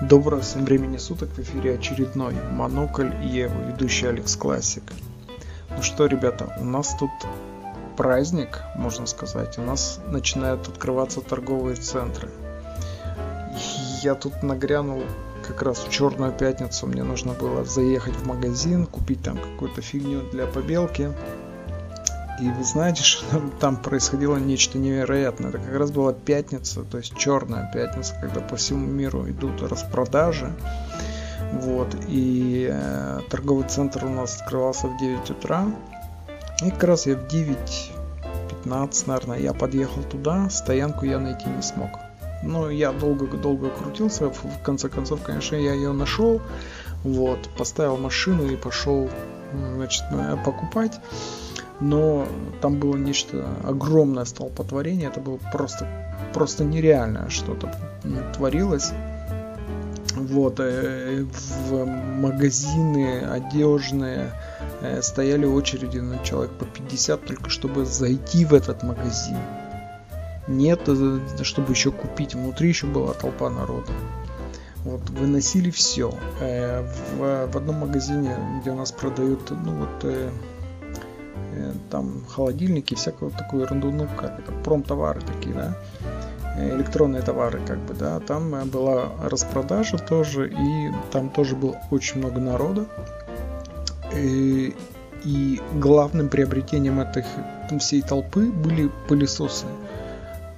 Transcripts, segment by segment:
Доброго всем времени суток, в эфире очередной Монокль и его ведущий Алекс Классик. Ну что, ребята, у нас тут праздник, можно сказать. У нас начинают открываться торговые центры. Я тут нагрянул как раз в черную пятницу. Мне нужно было заехать в магазин, купить там какую-то фигню для побелки. И вы знаете, что там, происходило нечто невероятное. Это как раз была пятница, то есть черная пятница, когда по всему миру идут распродажи. Вот, и э, торговый центр у нас открывался в 9 утра. И как раз я в 9.15, наверное, я подъехал туда, стоянку я найти не смог. Но я долго-долго крутился, в конце концов, конечно, я ее нашел. Вот, поставил машину и пошел, значит, покупать но там было нечто огромное столпотворение, это было просто, просто нереальное что-то творилось. Вот, э, в магазины одежные э, стояли очереди на человек по 50 только чтобы зайти в этот магазин. Нет, э, чтобы еще купить. Внутри еще была толпа народа. Вот, выносили все. В, в одном магазине, где у нас продают, ну вот, там холодильники, всякую такую ерунду, ну как это, промтовары такие, да, э, электронные товары, как бы, да, там э, была распродажа тоже, и там тоже было очень много народа. И, и главным приобретением этой всей толпы были пылесосы.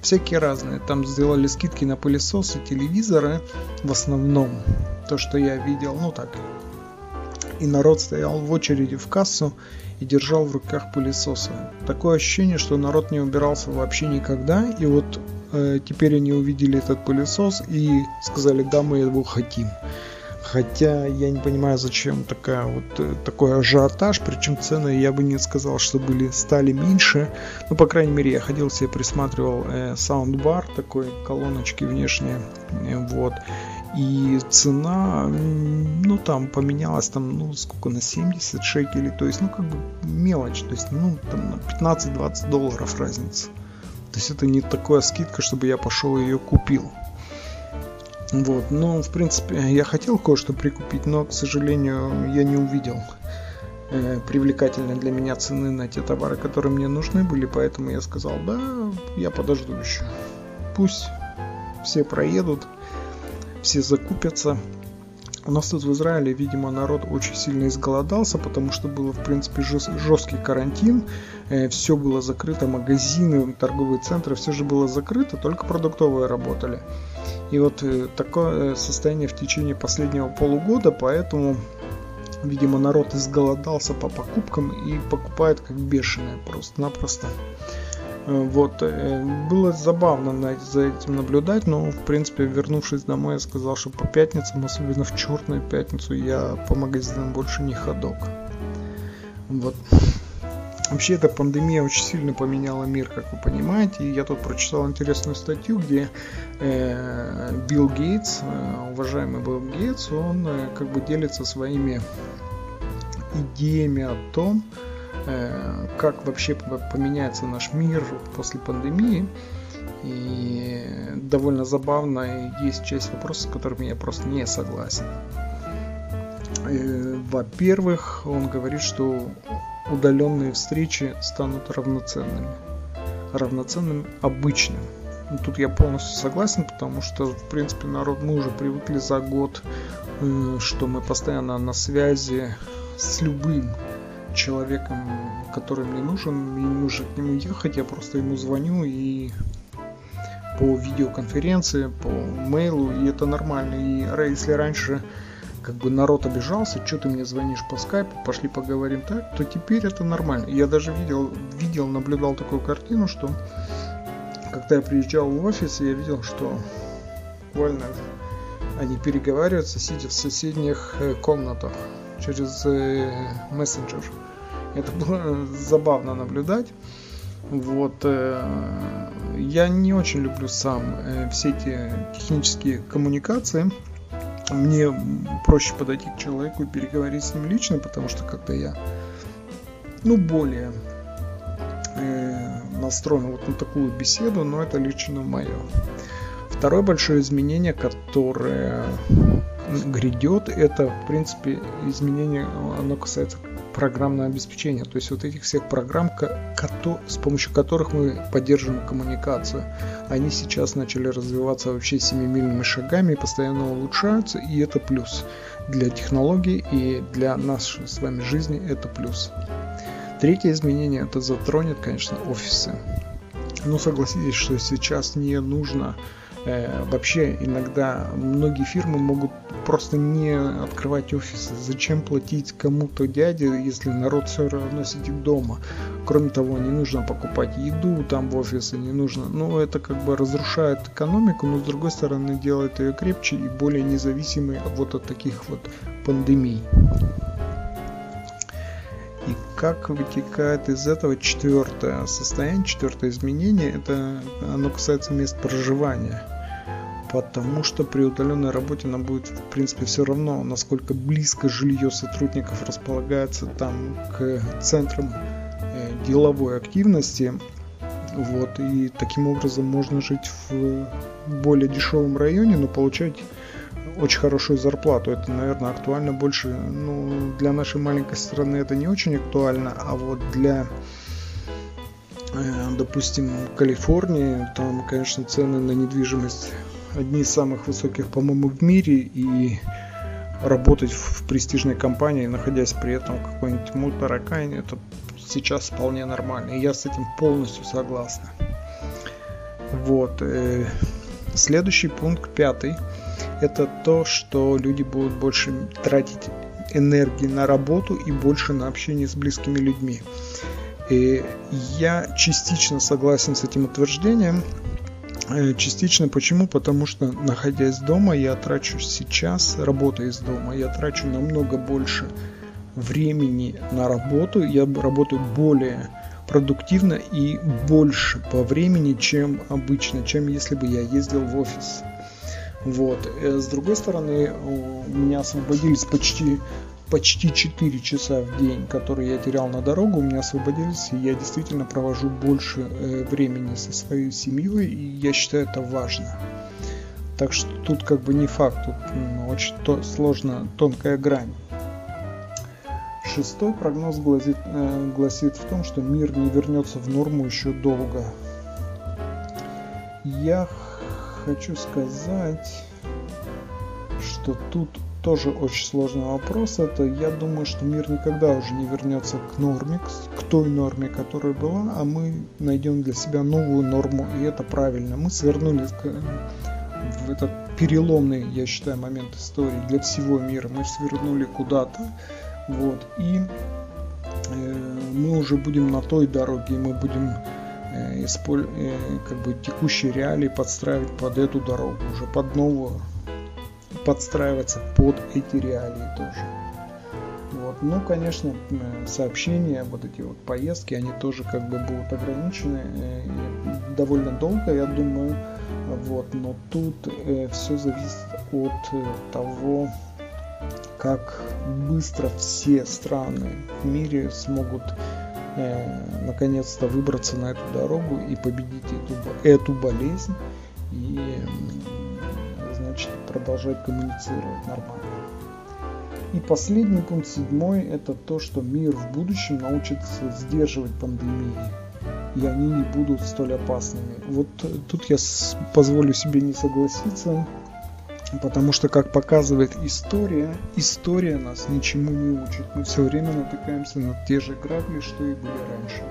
Всякие разные. Там сделали скидки на пылесосы, телевизоры в основном. То, что я видел, ну так. И народ стоял в очереди в кассу и держал в руках пылесосы. Такое ощущение, что народ не убирался вообще никогда, и вот э, теперь они увидели этот пылесос и сказали, да, мы его хотим. Хотя я не понимаю, зачем такая вот э, такой ажиотаж, причем цены я бы не сказал, что были стали меньше. Ну, по крайней мере, я ходил себе присматривал э, саундбар такой колоночки внешние, э, вот и цена, ну, там поменялась, там, ну, сколько, на 70 шекелей, то есть, ну, как бы мелочь, то есть, ну, там, на 15-20 долларов разница. То есть, это не такая скидка, чтобы я пошел ее купил. Вот, ну, в принципе, я хотел кое-что прикупить, но, к сожалению, я не увидел э, для меня цены на те товары, которые мне нужны были, поэтому я сказал, да, я подожду еще. Пусть все проедут, все закупятся. У нас тут в Израиле, видимо, народ очень сильно изголодался, потому что было, в принципе, жесткий карантин, э, все было закрыто, магазины, торговые центры, все же было закрыто, только продуктовые работали. И вот э, такое состояние в течение последнего полугода, поэтому, видимо, народ изголодался по покупкам и покупает как бешеные просто-напросто. Э, вот, э, было забавно за этим наблюдать, но, в принципе, вернувшись домой, я сказал, что по пятницам, особенно в черную пятницу, я по магазинам больше не ходок. Вот. Вообще, эта пандемия очень сильно поменяла мир, как вы понимаете. И я тут прочитал интересную статью, где э, Билл Гейтс, э, уважаемый Билл Гейтс, он э, как бы делится своими идеями о том, Э, как вообще поменяется наш мир после пандемии. И довольно забавно, есть часть вопросов, с которыми я просто не согласен. Э, во-первых, он говорит, что удаленные встречи станут равноценными. Равноценным обычным. Тут я полностью согласен, потому что, в принципе, народ, мы уже привыкли за год, э, что мы постоянно на связи с любым человеком, который мне нужен, мне не нужно к нему ехать, я просто ему звоню и по видеоконференции, по мейлу, и это нормально. И если раньше как бы народ обижался, что ты мне звонишь по скайпу, пошли поговорим так, то теперь это нормально. Я даже видел, видел, наблюдал такую картину, что когда я приезжал в офис, я видел, что буквально они переговариваются, сидя в соседних э, комнатах через э, мессенджер. Это было забавно наблюдать. Вот. Э, я не очень люблю сам э, все эти технические коммуникации. Мне проще подойти к человеку и переговорить с ним лично, потому что когда я, ну, более настроен вот на такую беседу, но это лично мое. Второе большое изменение, которое грядет, это, в принципе, изменение, оно касается программное обеспечение, то есть вот этих всех программ, с помощью которых мы поддерживаем коммуникацию. Они сейчас начали развиваться вообще семимильными шагами постоянно улучшаются, и это плюс для технологий и для нашей с вами жизни это плюс. Третье изменение это затронет, конечно, офисы. Ну, согласитесь, что сейчас не нужно Э, вообще иногда многие фирмы могут просто не открывать офисы. Зачем платить кому-то дяде, если народ все равно сидит дома? Кроме того, не нужно покупать еду там в офисы, не нужно. Ну, это как бы разрушает экономику, но с другой стороны делает ее крепче и более независимой вот от таких вот пандемий. И как вытекает из этого четвертое состояние, четвертое изменение, это оно касается мест проживания потому что при удаленной работе нам будет в принципе все равно, насколько близко жилье сотрудников располагается там к центрам э, деловой активности. Вот, и таким образом можно жить в более дешевом районе, но получать очень хорошую зарплату. Это, наверное, актуально больше. Ну, для нашей маленькой страны это не очень актуально, а вот для э, допустим, Калифорнии, там, конечно, цены на недвижимость одни из самых высоких, по-моему, в мире, и работать в престижной компании, находясь при этом в какой-нибудь мультаракайне, это сейчас вполне нормально. И я с этим полностью согласна. Вот. Э, следующий пункт, пятый, это то, что люди будут больше тратить энергии на работу и больше на общение с близкими людьми. И я частично согласен с этим утверждением, Э, частично почему? Потому что находясь дома, я трачу сейчас, работая из дома, я трачу намного больше времени на работу, я работаю более продуктивно и больше по времени, чем обычно, чем если бы я ездил в офис. Вот. Э, с другой стороны, у меня освободились почти почти 4 часа в день, которые я терял на дорогу, у меня освободились, и я действительно провожу больше э, времени со своей семьей, и я считаю это важно. Так что тут как бы не факт, тут очень то, сложно тонкая грань. Шестой прогноз гласит, э, гласит в том, что мир не вернется в норму еще долго. Я хочу сказать, что тут тоже очень сложный вопрос. Это я думаю, что мир никогда уже не вернется к норме, к той норме, которая была, а мы найдем для себя новую норму, и это правильно. Мы свернули в этот переломный, я считаю, момент истории для всего мира. Мы свернули куда-то, вот, и э, мы уже будем на той дороге, мы будем исполь, э, как бы текущие реалии подстраивать под эту дорогу, уже под новую подстраиваться под эти реалии тоже. Вот. Ну, конечно, сообщения, вот эти вот поездки, они тоже как бы будут ограничены э, довольно долго, я думаю. Вот. Но тут э, все зависит от э, того, как быстро все страны в мире смогут э, наконец-то выбраться на эту дорогу и победить эту, эту болезнь. И значит продолжать коммуницировать нормально. И последний пункт, седьмой, это то, что мир в будущем научится сдерживать пандемии, и они не будут столь опасными. Вот тут я позволю себе не согласиться, потому что, как показывает история, история нас ничему не учит. Мы все время натыкаемся на те же грабли, что и были раньше.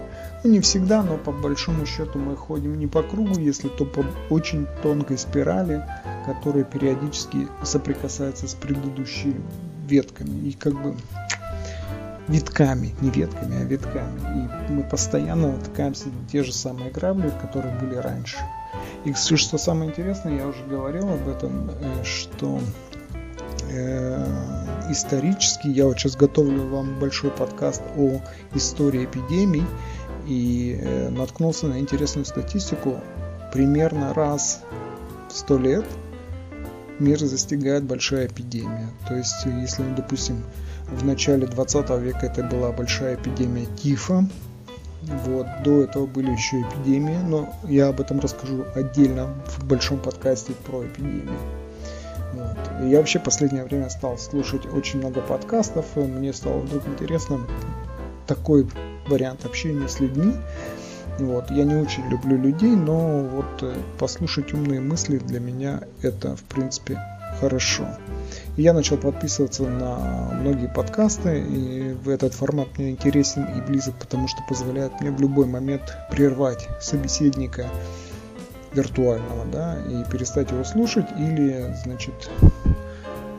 Ну, не всегда, но по большому счету мы ходим не по кругу, если то по очень тонкой спирали, которая периодически соприкасается с предыдущими ветками и как бы витками, не ветками, а витками. И мы постоянно натыкаемся на те же самые грабли, которые были раньше. И что самое интересное, я уже говорил об этом, э, что э, исторически, я вот сейчас готовлю вам большой подкаст о истории эпидемий, и э, наткнулся на интересную статистику. Примерно раз в сто лет мир застигает большая эпидемия. То есть, если, допустим, в начале 20 века это была большая эпидемия тифа, Вот, до этого были еще эпидемии, но я об этом расскажу отдельно в большом подкасте про эпидемию. Вот. Я вообще последнее время стал слушать очень много подкастов, и мне стало вдруг интересно такой вариант общения с людьми. Вот. Я не очень люблю людей, но вот э, послушать умные мысли для меня это, в принципе, хорошо. И я начал подписываться на многие подкасты, и этот формат мне интересен и близок, потому что позволяет мне в любой момент прервать собеседника виртуального, да, и перестать его слушать, или, значит,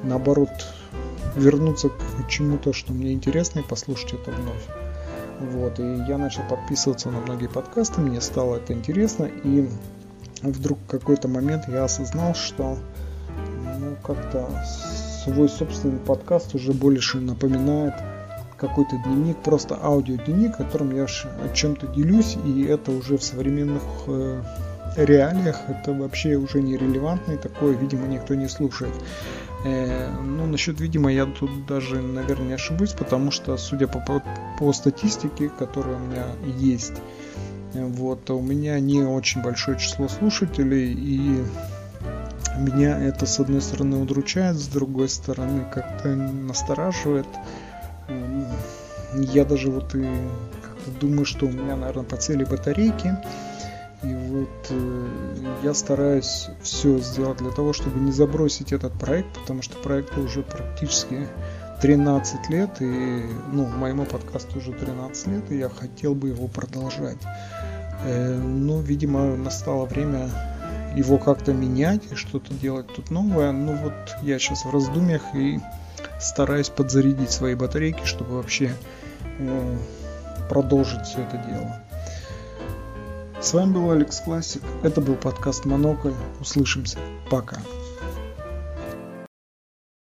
наоборот, вернуться к чему-то, что мне интересно, и послушать это вновь. Вот, и я начал подписываться на многие подкасты, мне стало это интересно, и вдруг в какой-то момент я осознал, что ну, как-то свой собственный подкаст уже больше напоминает какой-то дневник, просто аудиодневник, которым я о чем-то делюсь, и это уже в современных э, реалиях это вообще уже нерелевантно, и такое, видимо, никто не слушает. Э, ну, насчет, видимо, я тут даже, наверное, ошибусь, потому что, судя по, по, по статистике, которая у меня есть, э, вот, у меня не очень большое число слушателей, и меня это, с одной стороны, удручает, с другой стороны, как-то настораживает. Я даже вот и думаю, что у меня, наверное, по цели батарейки. И вот э, я стараюсь все сделать для того, чтобы не забросить этот проект, потому что проекту уже практически 13 лет, и ну, моему подкасту уже 13 лет, и я хотел бы его продолжать. Э, но, видимо, настало время его как-то менять и что-то делать тут новое. Ну вот я сейчас в раздумьях и стараюсь подзарядить свои батарейки, чтобы вообще э, продолжить все это дело. С вами был Алекс Классик. Это был подкаст Монокль. Услышимся. Пока.